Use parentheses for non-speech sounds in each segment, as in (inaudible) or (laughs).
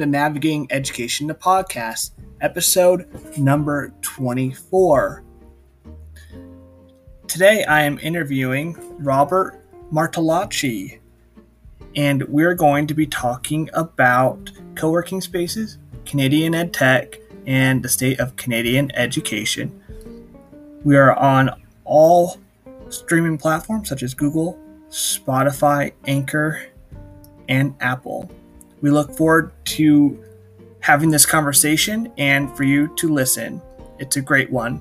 To Navigating Education, the podcast, episode number 24. Today I am interviewing Robert Martellacci, and we're going to be talking about co working spaces, Canadian Ed Tech, and the state of Canadian education. We are on all streaming platforms such as Google, Spotify, Anchor, and Apple. We look forward to having this conversation and for you to listen. It's a great one.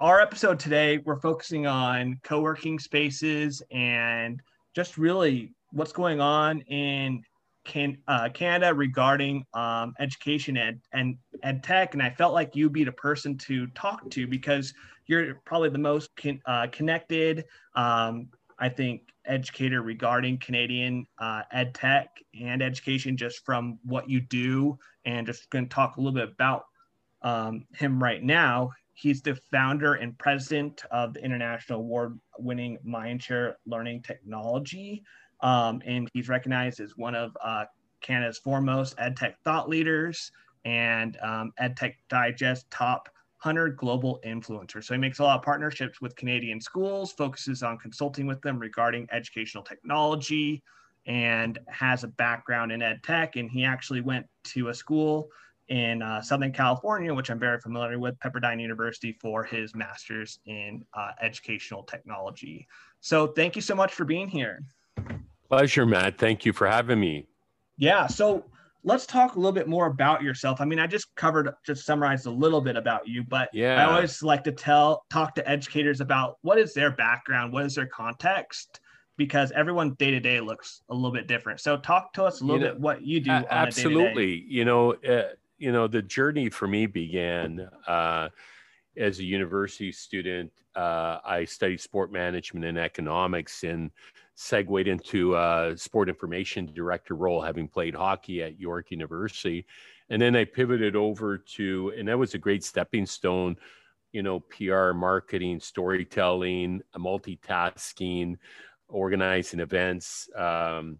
Our episode today, we're focusing on co working spaces and just really what's going on in can, uh, Canada regarding um, education and, and ed tech. And I felt like you'd be the person to talk to because you're probably the most con- uh, connected, um, I think, educator regarding Canadian uh, ed tech and education just from what you do. And just going to talk a little bit about um, him right now. He's the founder and president of the international award winning Mindshare Learning Technology. Um, and he's recognized as one of uh, Canada's foremost ed tech thought leaders and um, EdTech Digest top 100 global influencers. So he makes a lot of partnerships with Canadian schools, focuses on consulting with them regarding educational technology, and has a background in ed tech. And he actually went to a school in uh, Southern California, which I'm very familiar with, Pepperdine University, for his master's in uh, educational technology. So thank you so much for being here. Pleasure, Matt. Thank you for having me. Yeah. So let's talk a little bit more about yourself. I mean, I just covered, just summarized a little bit about you, but yeah. I always like to tell, talk to educators about what is their background, what is their context, because everyone day to day looks a little bit different. So talk to us a little you know, bit what you do. absolutely. You know, uh, you know, the journey for me began uh, as a university student. Uh, I studied sport management and economics and segued into a sport information director role, having played hockey at York University. And then I pivoted over to, and that was a great stepping stone, you know, PR, marketing, storytelling, multitasking, organizing events. Um,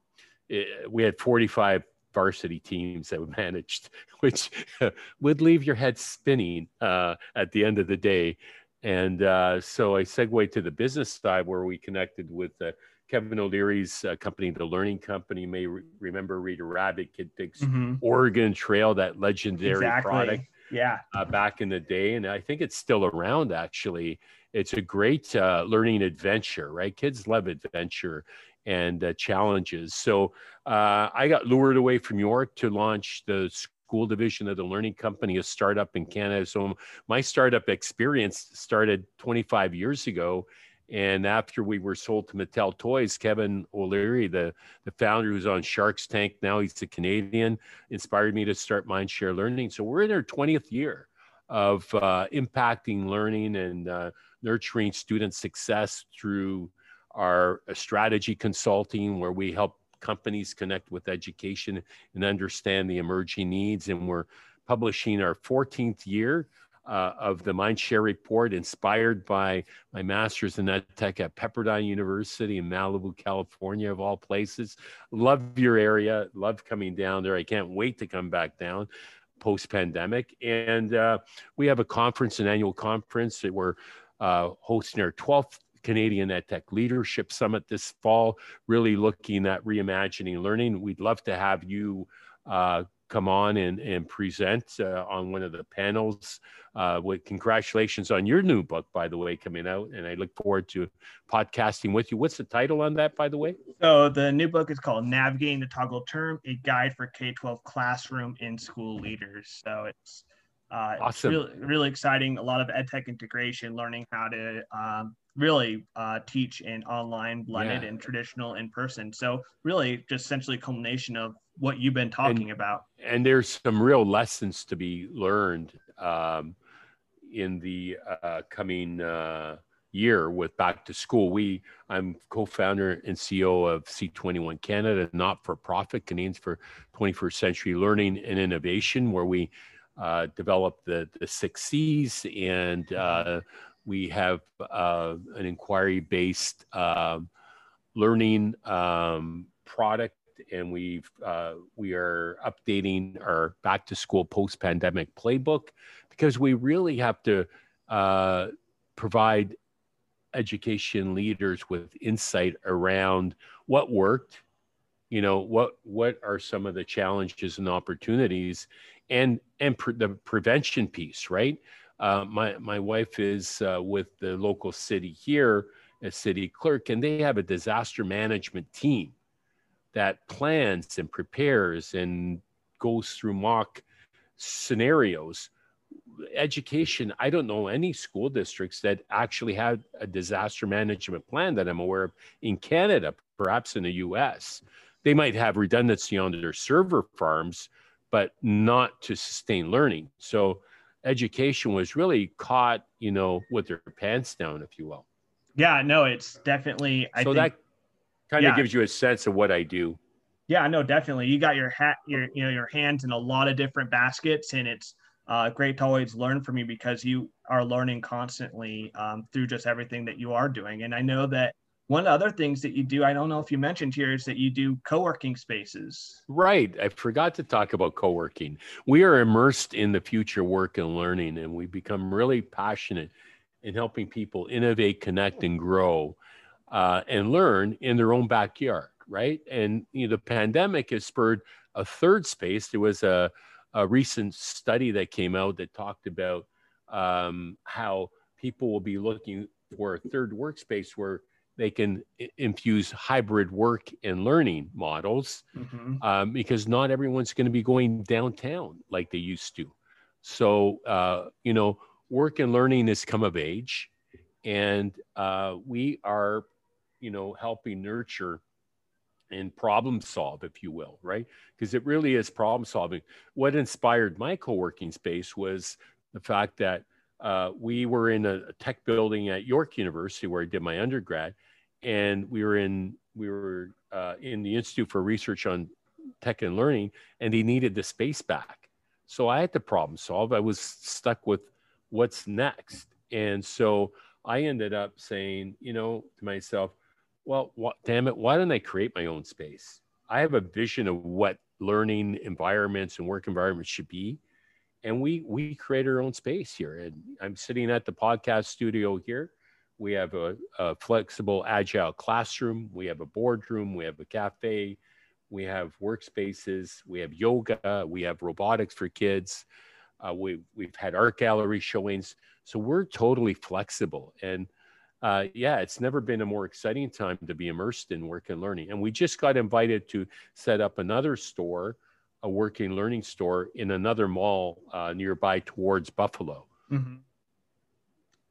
it, we had 45 varsity teams that we (laughs) managed, which (laughs) would leave your head spinning uh, at the end of the day. And uh, so I segued to the business side where we connected with the Kevin O'Leary's uh, company, the Learning Company, may re- remember Reader Rabbit, Kid Pix, mm-hmm. Oregon Trail, that legendary exactly. product. Yeah. Uh, back in the day. And I think it's still around, actually. It's a great uh, learning adventure, right? Kids love adventure and uh, challenges. So uh, I got lured away from York to launch the school division of the Learning Company, a startup in Canada. So my startup experience started 25 years ago and after we were sold to Mattel Toys, Kevin O'Leary, the, the founder who's on Shark's Tank now, he's a Canadian, inspired me to start Mindshare Learning. So we're in our 20th year of uh, impacting learning and uh, nurturing student success through our uh, strategy consulting, where we help companies connect with education and understand the emerging needs. And we're publishing our 14th year uh, of the Mindshare report, inspired by my master's in ed tech at Pepperdine University in Malibu, California, of all places. Love your area. Love coming down there. I can't wait to come back down post pandemic. And uh, we have a conference, an annual conference that we're uh, hosting our 12th Canadian EdTech Leadership Summit this fall, really looking at reimagining learning. We'd love to have you uh, come on and, and present uh, on one of the panels. Uh, with congratulations on your new book, by the way, coming out, and I look forward to podcasting with you. What's the title on that, by the way? So the new book is called "Navigating the Toggle Term: A Guide for K-12 Classroom and School Leaders." So it's uh, awesome. It's really, really exciting. A lot of ed tech integration, learning how to um, really uh, teach in online, blended, yeah. and traditional in person. So really, just essentially a culmination of what you've been talking and, about. And there's some real lessons to be learned um, in the uh, coming uh, year with back to school. We, I'm co-founder and CEO of C21 Canada, not-for-profit Canadians for 21st Century Learning and Innovation, where we uh, develop the the six C's and uh, we have uh, an inquiry-based. Um, learning um, product and we've uh, we are updating our back to school post pandemic playbook because we really have to uh, provide education leaders with insight around what worked you know what what are some of the challenges and opportunities and and pre- the prevention piece right? Uh, my my wife is uh, with the local city here a city clerk and they have a disaster management team that plans and prepares and goes through mock scenarios. Education i don't know any school districts that actually had a disaster management plan that i'm aware of in canada perhaps in the us they might have redundancy on their server farms but not to sustain learning. So education was really caught you know with their pants down if you will. Yeah no it's definitely I so think, that kind of yeah. gives you a sense of what i do yeah no definitely you got your hat your you know your hands in a lot of different baskets and it's uh, great to always learn from you because you are learning constantly um, through just everything that you are doing. And I know that one of the other things that you do, I don't know if you mentioned here, is that you do co working spaces. Right. I forgot to talk about co working. We are immersed in the future work and learning, and we become really passionate in helping people innovate, connect, and grow uh, and learn in their own backyard. Right. And you know, the pandemic has spurred a third space. There was a a recent study that came out that talked about um, how people will be looking for a third workspace where they can infuse hybrid work and learning models mm-hmm. um, because not everyone's going to be going downtown like they used to. So, uh, you know, work and learning has come of age, and uh, we are, you know, helping nurture and problem solve, if you will, right? Because it really is problem solving. What inspired my co working space was the fact that uh, we were in a tech building at York University where I did my undergrad, and we were in we were uh, in the Institute for Research on Tech and Learning, and they needed the space back. So I had to problem solve. I was stuck with what's next, and so I ended up saying, you know, to myself, well, what, damn it, why don't I create my own space? I have a vision of what learning environments and work environments should be. And we we create our own space here. And I'm sitting at the podcast studio here. We have a, a flexible, agile classroom. We have a boardroom. We have a cafe. We have workspaces. We have yoga. We have robotics for kids. Uh, we, we've had art gallery showings. So we're totally flexible. And uh, yeah, it's never been a more exciting time to be immersed in work and learning. And we just got invited to set up another store, a working learning store in another mall uh, nearby towards Buffalo. Mm-hmm.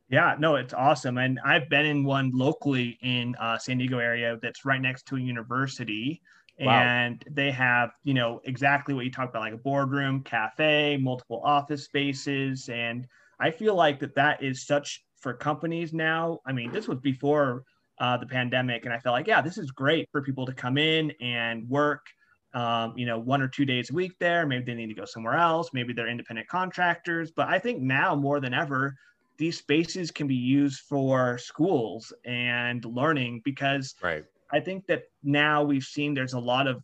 Yeah, no, it's awesome. And I've been in one locally in uh, San Diego area that's right next to a university. Wow. And they have, you know, exactly what you talked about, like a boardroom, cafe, multiple office spaces. And I feel like that that is such for companies now. I mean, this was before uh, the pandemic, and I felt like, yeah, this is great for people to come in and work. Um, you know, one or two days a week there. Maybe they need to go somewhere else. Maybe they're independent contractors. But I think now more than ever, these spaces can be used for schools and learning because right. I think that now we've seen there's a lot of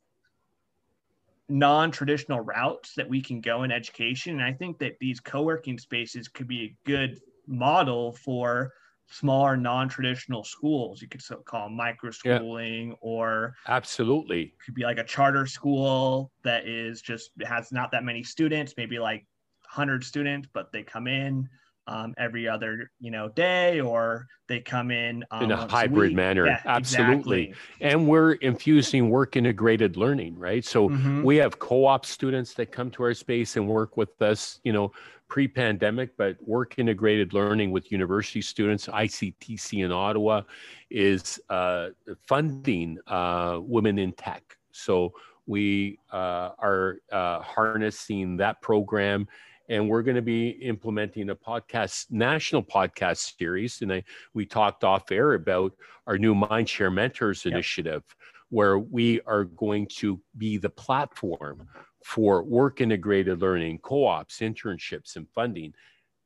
non-traditional routes that we can go in education and i think that these co-working spaces could be a good model for smaller non-traditional schools you could so call them micro schooling yeah. or absolutely could be like a charter school that is just has not that many students maybe like 100 students but they come in um, every other you know day or they come in um, in a hybrid a manner yeah, absolutely exactly. and we're infusing work integrated learning right so mm-hmm. we have co-op students that come to our space and work with us you know pre-pandemic, but work integrated learning with university students. ICTC in Ottawa is uh, funding uh, women in tech. So we uh, are uh, harnessing that program and we're going to be implementing a podcast national podcast series and I, we talked off air about our new mindshare mentors initiative yep. where we are going to be the platform for work integrated learning, co ops, internships, and funding.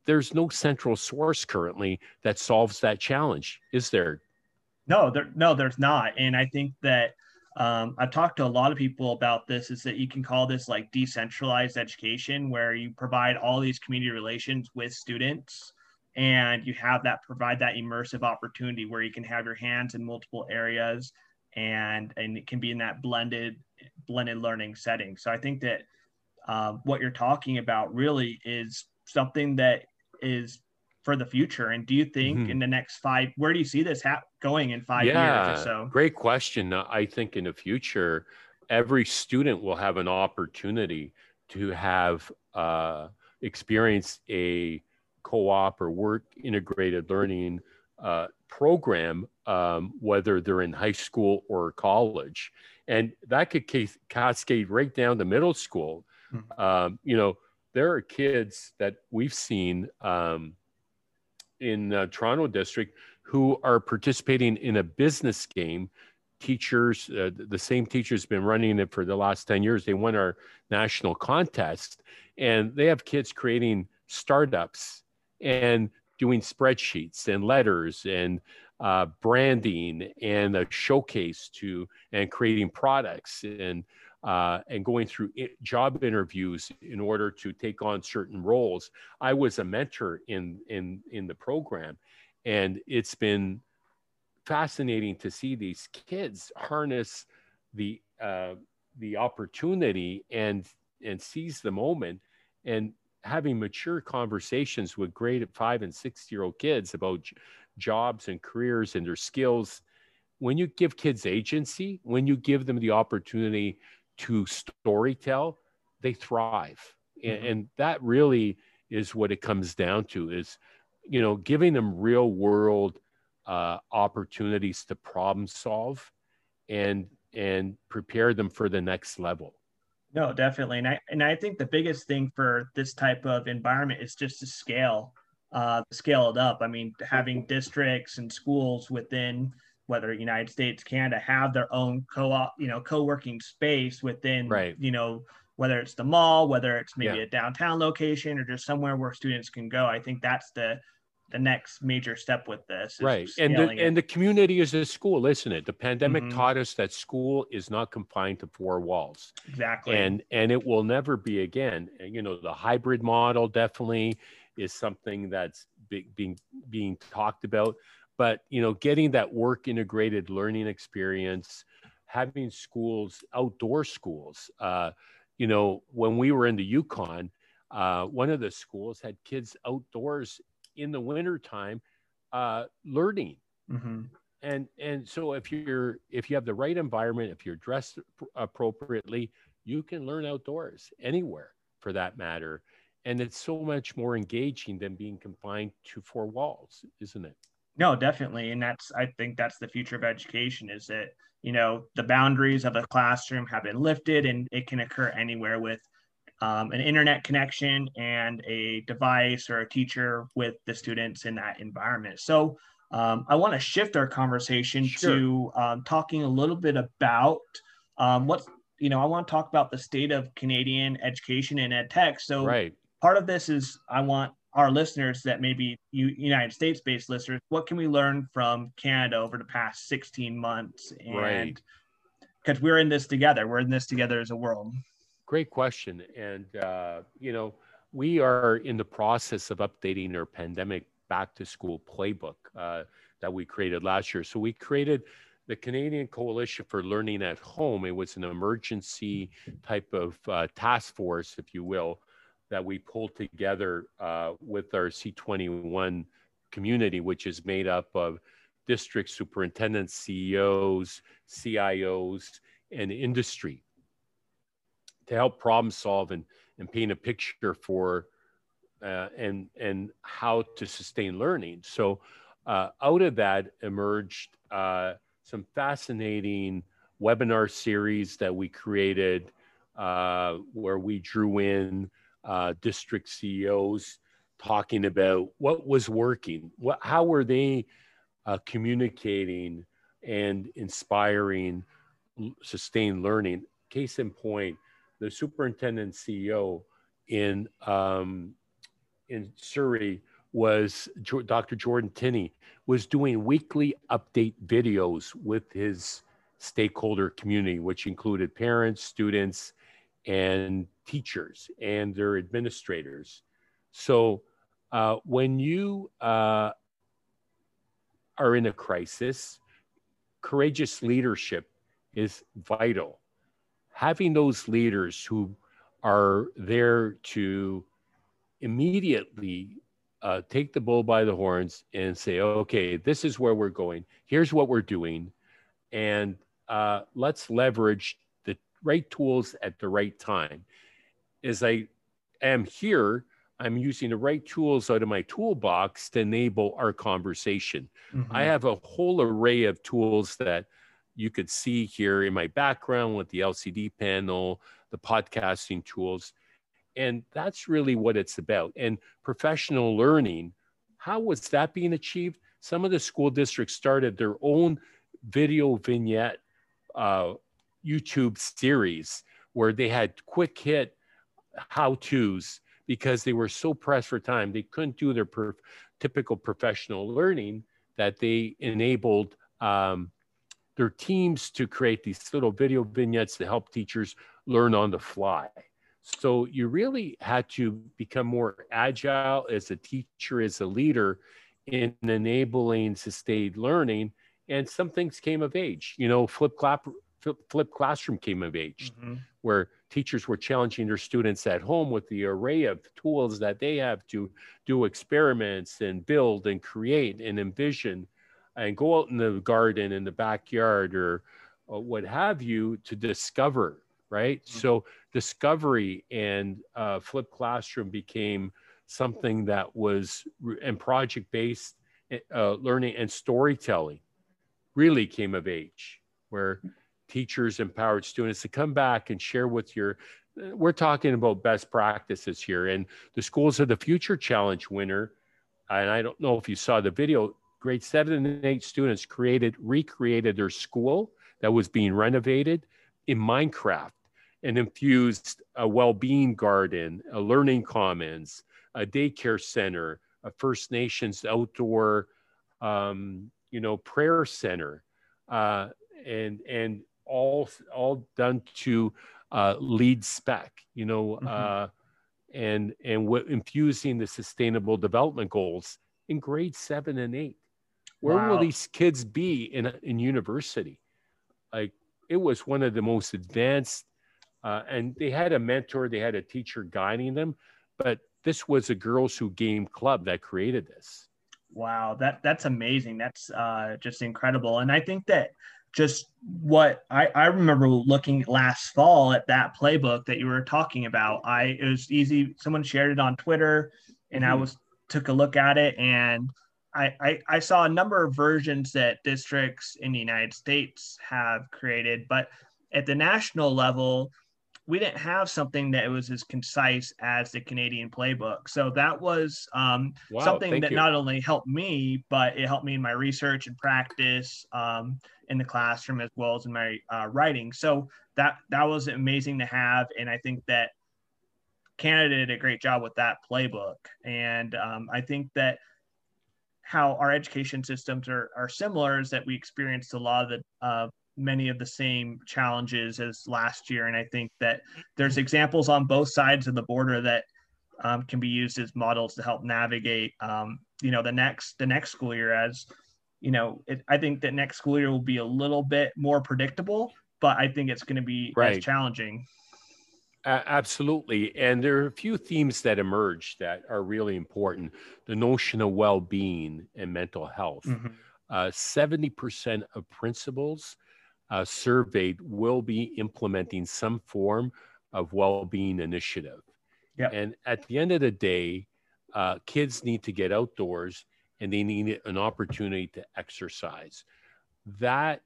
There's no central source currently that solves that challenge, is there? No, there, no, there's not. And I think that um, I've talked to a lot of people about this is that you can call this like decentralized education, where you provide all these community relations with students and you have that provide that immersive opportunity where you can have your hands in multiple areas and and it can be in that blended blended learning setting. So i think that um, what you're talking about really is something that is for the future and do you think mm-hmm. in the next five where do you see this ha- going in five yeah, years or so great question i think in the future every student will have an opportunity to have uh, experience a co-op or work integrated learning uh, program, um, whether they're in high school or college, and that could cascade right down to middle school. Mm-hmm. Um, you know, there are kids that we've seen um, in uh, Toronto district who are participating in a business game. Teachers, uh, the same teacher's been running it for the last 10 years. They won our national contest and they have kids creating startups and doing spreadsheets and letters and uh, branding and a showcase to and creating products and uh, and going through it, job interviews in order to take on certain roles. I was a mentor in in in the program, and it's been fascinating to see these kids harness the uh, the opportunity and and seize the moment and having mature conversations with grade five and six year old kids about jobs and careers and their skills when you give kids agency when you give them the opportunity to story tell they thrive mm-hmm. and, and that really is what it comes down to is you know giving them real world uh, opportunities to problem solve and and prepare them for the next level no, definitely, and I and I think the biggest thing for this type of environment is just to scale, uh, scale it up. I mean, having districts and schools within whether United States, Canada, have their own co-op, you know, co-working space within, right. you know, whether it's the mall, whether it's maybe yeah. a downtown location or just somewhere where students can go. I think that's the the next major step with this. Right. And the, and the community is a school, isn't it? The pandemic mm-hmm. taught us that school is not confined to four walls. Exactly. And and it will never be again. You know, the hybrid model definitely is something that's be, being being talked about. But you know, getting that work integrated learning experience, having schools, outdoor schools. Uh, you know, when we were in the Yukon, uh, one of the schools had kids outdoors in the wintertime uh, learning. Mm-hmm. And and so if you're if you have the right environment, if you're dressed appropriately, you can learn outdoors anywhere for that matter. And it's so much more engaging than being confined to four walls, isn't it? No, definitely. And that's I think that's the future of education is that, you know, the boundaries of a classroom have been lifted and it can occur anywhere with um, an internet connection and a device or a teacher with the students in that environment. So um, I want to shift our conversation sure. to um, talking a little bit about um, what you know. I want to talk about the state of Canadian education and ed tech. So right. part of this is I want our listeners that maybe you United States based listeners, what can we learn from Canada over the past 16 months? And right. because we're in this together, we're in this together as a world. Great question. And, uh, you know, we are in the process of updating our pandemic back to school playbook uh, that we created last year. So we created the Canadian Coalition for Learning at Home. It was an emergency type of uh, task force, if you will, that we pulled together uh, with our C21 community, which is made up of district superintendents, CEOs, CIOs, and industry to help problem solve and, and paint a picture for uh, and and how to sustain learning. So uh, out of that emerged uh, some fascinating webinar series that we created uh, where we drew in uh, district CEOs talking about what was working, what how were they uh, communicating and inspiring sustained learning. Case in point, the superintendent CEO in um, in Surrey was Dr. Jordan Tinney was doing weekly update videos with his stakeholder community, which included parents, students, and teachers and their administrators. So uh, when you uh, are in a crisis, courageous leadership is vital. Having those leaders who are there to immediately uh, take the bull by the horns and say, okay, this is where we're going. Here's what we're doing. And uh, let's leverage right tools at the right time. As I am here, I'm using the right tools out of my toolbox to enable our conversation. Mm-hmm. I have a whole array of tools that you could see here in my background with the LCD panel, the podcasting tools. And that's really what it's about. And professional learning, how was that being achieved? Some of the school districts started their own video vignette uh, YouTube series where they had quick hit how to's because they were so pressed for time. They couldn't do their typical professional learning that they enabled um, their teams to create these little video vignettes to help teachers learn on the fly. So you really had to become more agile as a teacher, as a leader in enabling sustained learning. And some things came of age. You know, flip clap flipped classroom came of age, mm-hmm. where teachers were challenging their students at home with the array of tools that they have to do experiments and build and create and envision and go out in the garden in the backyard or, or what have you to discover right mm-hmm. so discovery and uh, flipped classroom became something that was and project based uh, learning and storytelling really came of age where teachers empowered students to come back and share with your we're talking about best practices here. And the schools of the future challenge winner and i don't know if you saw the video grade seven and eight students created recreated their school that was being renovated in minecraft and infused a well-being garden a learning commons a daycare center a first nations outdoor um, you know prayer center uh, and and all all done to uh, LEED spec, you know, mm-hmm. uh, and and what infusing the sustainable development goals in grade seven and eight. Where wow. will these kids be in in university? Like it was one of the most advanced, uh, and they had a mentor, they had a teacher guiding them, but this was a girls who game club that created this. Wow, that that's amazing. That's uh, just incredible, and I think that just what I, I remember looking last fall at that playbook that you were talking about. I it was easy. Someone shared it on Twitter, and mm-hmm. I was took a look at it, and I, I I saw a number of versions that districts in the United States have created, but at the national level, we didn't have something that was as concise as the Canadian playbook. So that was um, wow, something that you. not only helped me, but it helped me in my research and practice um, in the classroom as well as in my uh, writing. So that that was amazing to have, and I think that Canada did a great job with that playbook. And um, I think that how our education systems are, are similar is that we experienced a lot of the uh, many of the same challenges as last year. And I think that there's examples on both sides of the border that um, can be used as models to help navigate, um, you know, the next the next school year. As you know, it, I think that next school year will be a little bit more predictable, but I think it's going to be right. as challenging. Uh, absolutely. And there are a few themes that emerge that are really important. The notion of well being and mental health. Mm-hmm. Uh, 70% of principals uh, surveyed will be implementing some form of well-being initiative. Yeah. And at the end of the day, uh, kids need to get outdoors and they need an opportunity to exercise. That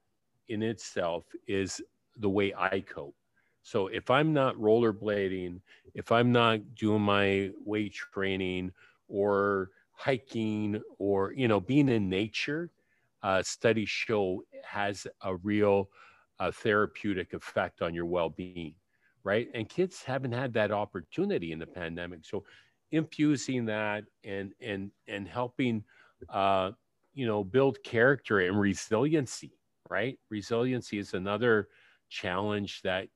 in itself is the way I cope. So if I'm not rollerblading, if I'm not doing my weight training or hiking or you know being in nature, studies show has a real uh, therapeutic effect on your well-being right? And kids haven't had that opportunity in the pandemic. So infusing that and and and helping uh, you know build character and resiliency right? Resiliency is another challenge that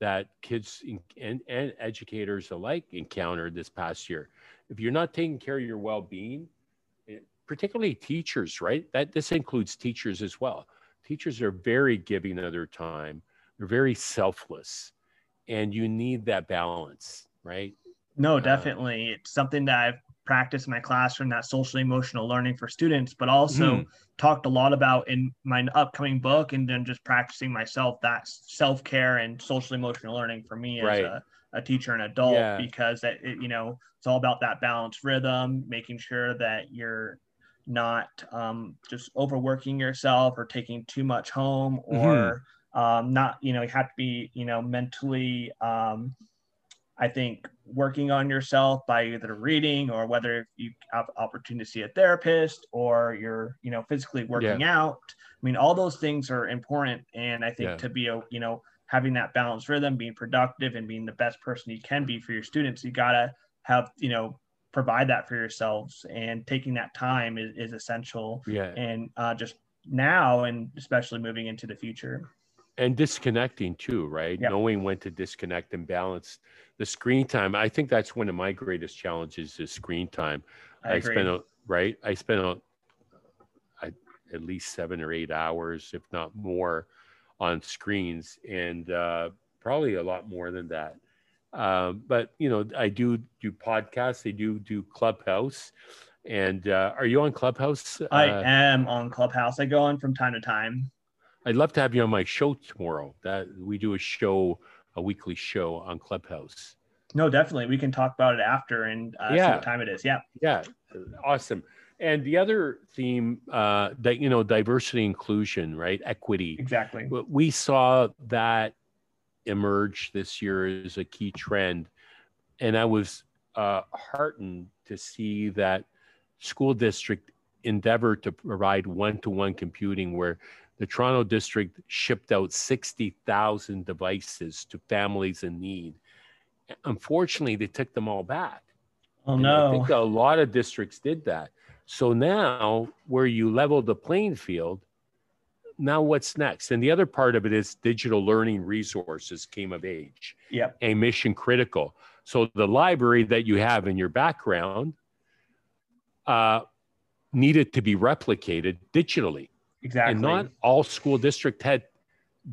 that kids and, and educators alike encountered this past year. If you're not taking care of your well-being particularly teachers right that this includes teachers as well teachers are very giving of their time they're very selfless and you need that balance right no, uh, definitely. Uh, it's something that I've practiced in my classroom, that social emotional learning for students, but also mm. talked a lot about in my upcoming book and then just practicing myself that self care and social emotional learning for me right. as a, a, teacher and adult yeah. because it, it, you know, it's all about that balanced rhythm, making sure that you're not um, just overworking yourself or taking too much home mm-hmm. or mm-hmm. um, not, you know, you have to be, you know, mentally um, I think working on yourself by either reading or whether you have opportunity to see a therapist or you're, you know, physically working yeah. out. I mean, all those things are important. And I think yeah. to be a, you know, having that balanced rhythm, being productive and being the best person you can be for your students, you gotta have, you know, provide that for yourselves and taking that time is, is essential. Yeah. And uh, just now and especially moving into the future. And disconnecting too right? Yep. knowing when to disconnect and balance the screen time. I think that's one of my greatest challenges is screen time. I, I spend a, right? I spend a, I, at least seven or eight hours if not more on screens and uh, probably a lot more than that um, but you know i do do podcasts i do do clubhouse and uh, are you on clubhouse i uh, am on clubhouse i go on from time to time I'd love to have you on my show tomorrow. That we do a show, a weekly show on Clubhouse. No, definitely. We can talk about it after and uh, yeah. see what time it is. Yeah. Yeah. Awesome. And the other theme uh, that, you know, diversity, inclusion, right? Equity. Exactly. We saw that emerge this year as a key trend. And I was uh, heartened to see that school district endeavor to provide one-to-one computing where the Toronto district shipped out 60,000 devices to families in need. Unfortunately, they took them all back. Oh, and no. I think a lot of districts did that. So now, where you level the playing field, now what's next? And the other part of it is digital learning resources came of age. Yeah. And mission critical. So the library that you have in your background uh, needed to be replicated digitally. Exactly. And not all school districts had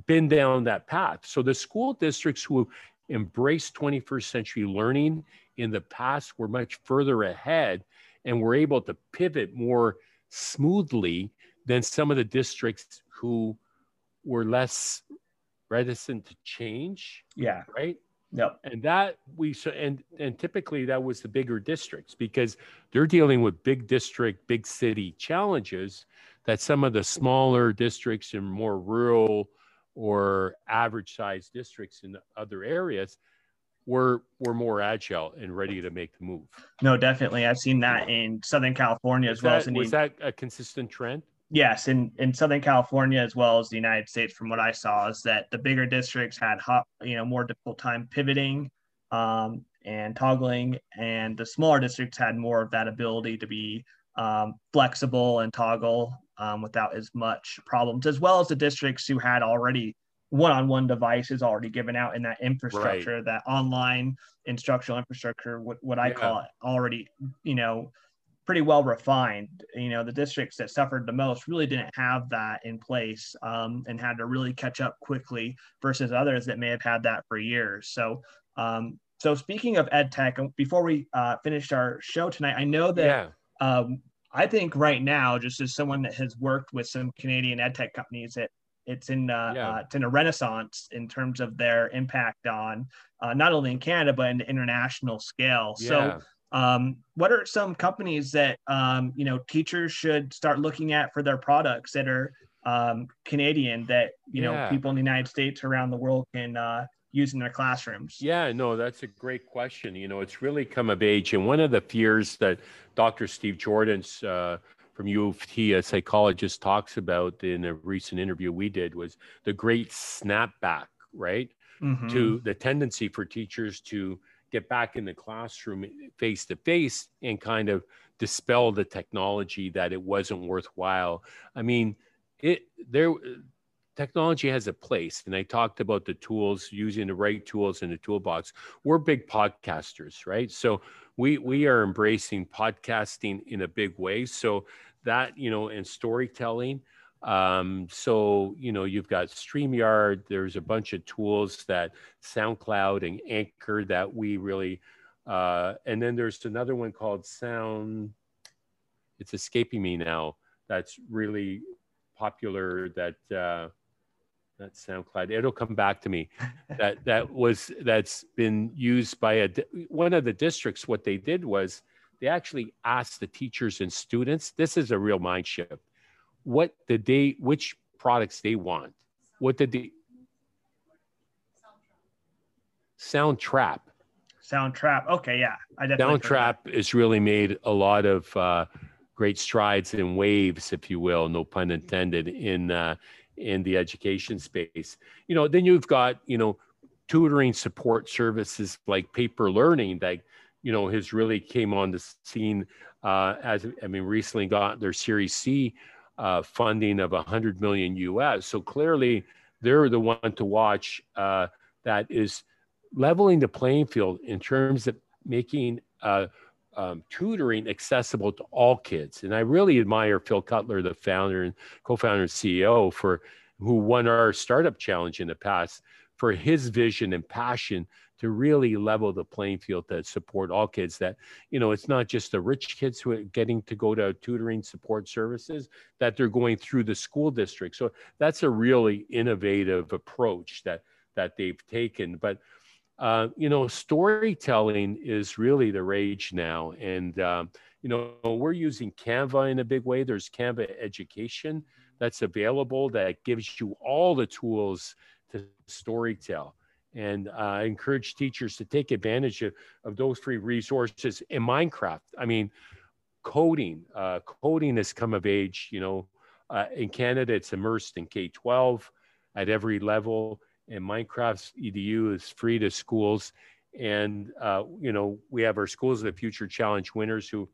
been down that path. So the school districts who embraced 21st century learning in the past were much further ahead and were able to pivot more smoothly than some of the districts who were less reticent to change. Yeah. Right. Yep. And that we so and and typically that was the bigger districts because they're dealing with big district, big city challenges that some of the smaller districts and more rural or average sized districts in other areas were were more agile and ready to make the move. No, definitely. I've seen that in Southern California as was well that, as in was that a consistent trend? Yes, in, in Southern California as well as the United States, from what I saw, is that the bigger districts had hot, you know, more difficult time pivoting um, and toggling, and the smaller districts had more of that ability to be um, flexible and toggle um, without as much problems, as well as the districts who had already one-on-one devices already given out in that infrastructure, right. that online instructional infrastructure, what, what I yeah. call it, already, you know, pretty well refined. You know, the districts that suffered the most really didn't have that in place um, and had to really catch up quickly versus others that may have had that for years. So, um, so speaking of ed tech, before we uh, finished our show tonight, I know that yeah. um, I think right now, just as someone that has worked with some Canadian ed tech companies, that it's in uh, yeah. uh, it's in a renaissance in terms of their impact on uh, not only in Canada but in the international scale. Yeah. So, um, what are some companies that um, you know teachers should start looking at for their products that are um, Canadian that you yeah. know people in the United States around the world can uh, use in their classrooms? Yeah, no, that's a great question. You know, it's really come of age. And one of the fears that Dr. Steve Joordens uh, from U of T, a psychologist, talks about in a recent interview we did was the great snapback, right? Mm-hmm. To the tendency for teachers to get back in the classroom face to face and kind of dispel the technology that it wasn't worthwhile. I mean, it there technology has a place and i talked about the tools using the right tools in the toolbox. We're big podcasters right? So we we are embracing podcasting in a big way. So that you know and storytelling um, so you know you've got streamyard there's a bunch of tools that soundcloud and anchor that we really uh, and then there's another one called sound it's escaping me now that's really popular that uh, that SoundCloud. It'll come back to me. that (laughs) that was that's been used by a one of the districts. What they did was they actually asked the teachers and students. This is a real mind shift. What the they? Which products they want? What did they? Soundtrap. Soundtrap. Okay, yeah, I definitely. Soundtrap has really made a lot of uh, great strides and waves, if you will, no pun intended, in uh, in the education space. You know, then you've got, you know, tutoring support services like paper learning that, you know, has really came on the scene uh, as, I mean, recently got their Series C uh, funding of 100 million US. So clearly they're the one to watch uh, that is leveling the playing field in terms of making uh, um, tutoring accessible to all kids. And I really admire Phil Cutler, the founder and co-founder and CEO for who won our startup challenge in the past for his vision and passion to really level the playing field to support all kids that you know it's not just the rich kids who are getting to go to tutoring support services that they're going through the school district so that's a really innovative approach that that they've taken but uh, you know, storytelling is really the rage now. And, um, you know, we're using Canva in a big way. There's Canva education that's available that gives you all the tools to storytell. And uh, encourage teachers to take advantage of, of those free resources in Minecraft. I mean, coding, uh, coding has come of age, you know, uh, in Canada, it's immersed in K 12 at every level and Minecraft's EDU is free to schools. And, uh, you know, we have our Schools of the Future Challenge winners who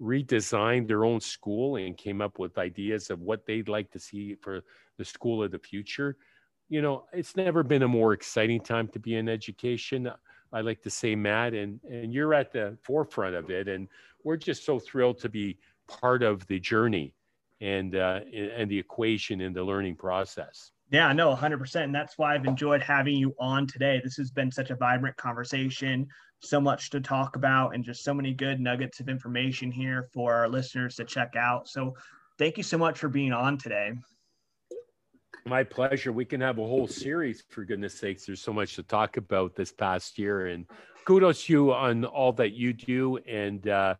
redesigned their own school and came up with ideas of what they'd like to see for the school of the future. You know, it's never been a more exciting time to be in education. I like to say, Matt, and, and you're at the forefront of it. And we're just so thrilled to be part of the journey and, uh, and the equation in the learning process. Yeah, no, 100%. And that's why I've enjoyed having you on today. This has been such a vibrant conversation, so much to talk about, and just so many good nuggets of information here for our listeners to check out. So, thank you so much for being on today. My pleasure. We can have a whole series, for goodness sakes. There's so much to talk about this past year. And kudos to you on all that you do. And, uh,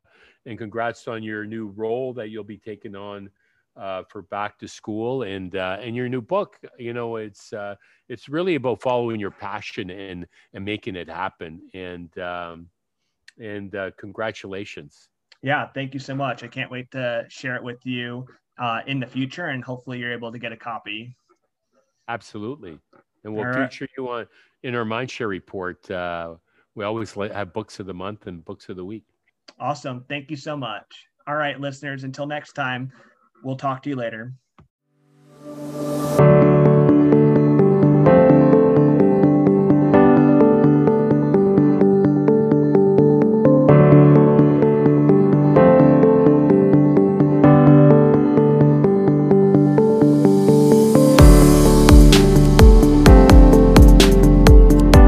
and congrats on your new role that you'll be taking on uh, for back to school and uh, and your new book. You know, it's uh, it's really about following your passion and and making it happen. And um, and uh, congratulations. Yeah, thank you so much. I can't wait to share it with you uh, in the future, and hopefully you're able to get a copy. Absolutely, and we'll feature you on in our Mindshare report. Uh, we always have books of the month and books of the week. Awesome. Thank you so much. All right, listeners, until next time. We'll talk to you later.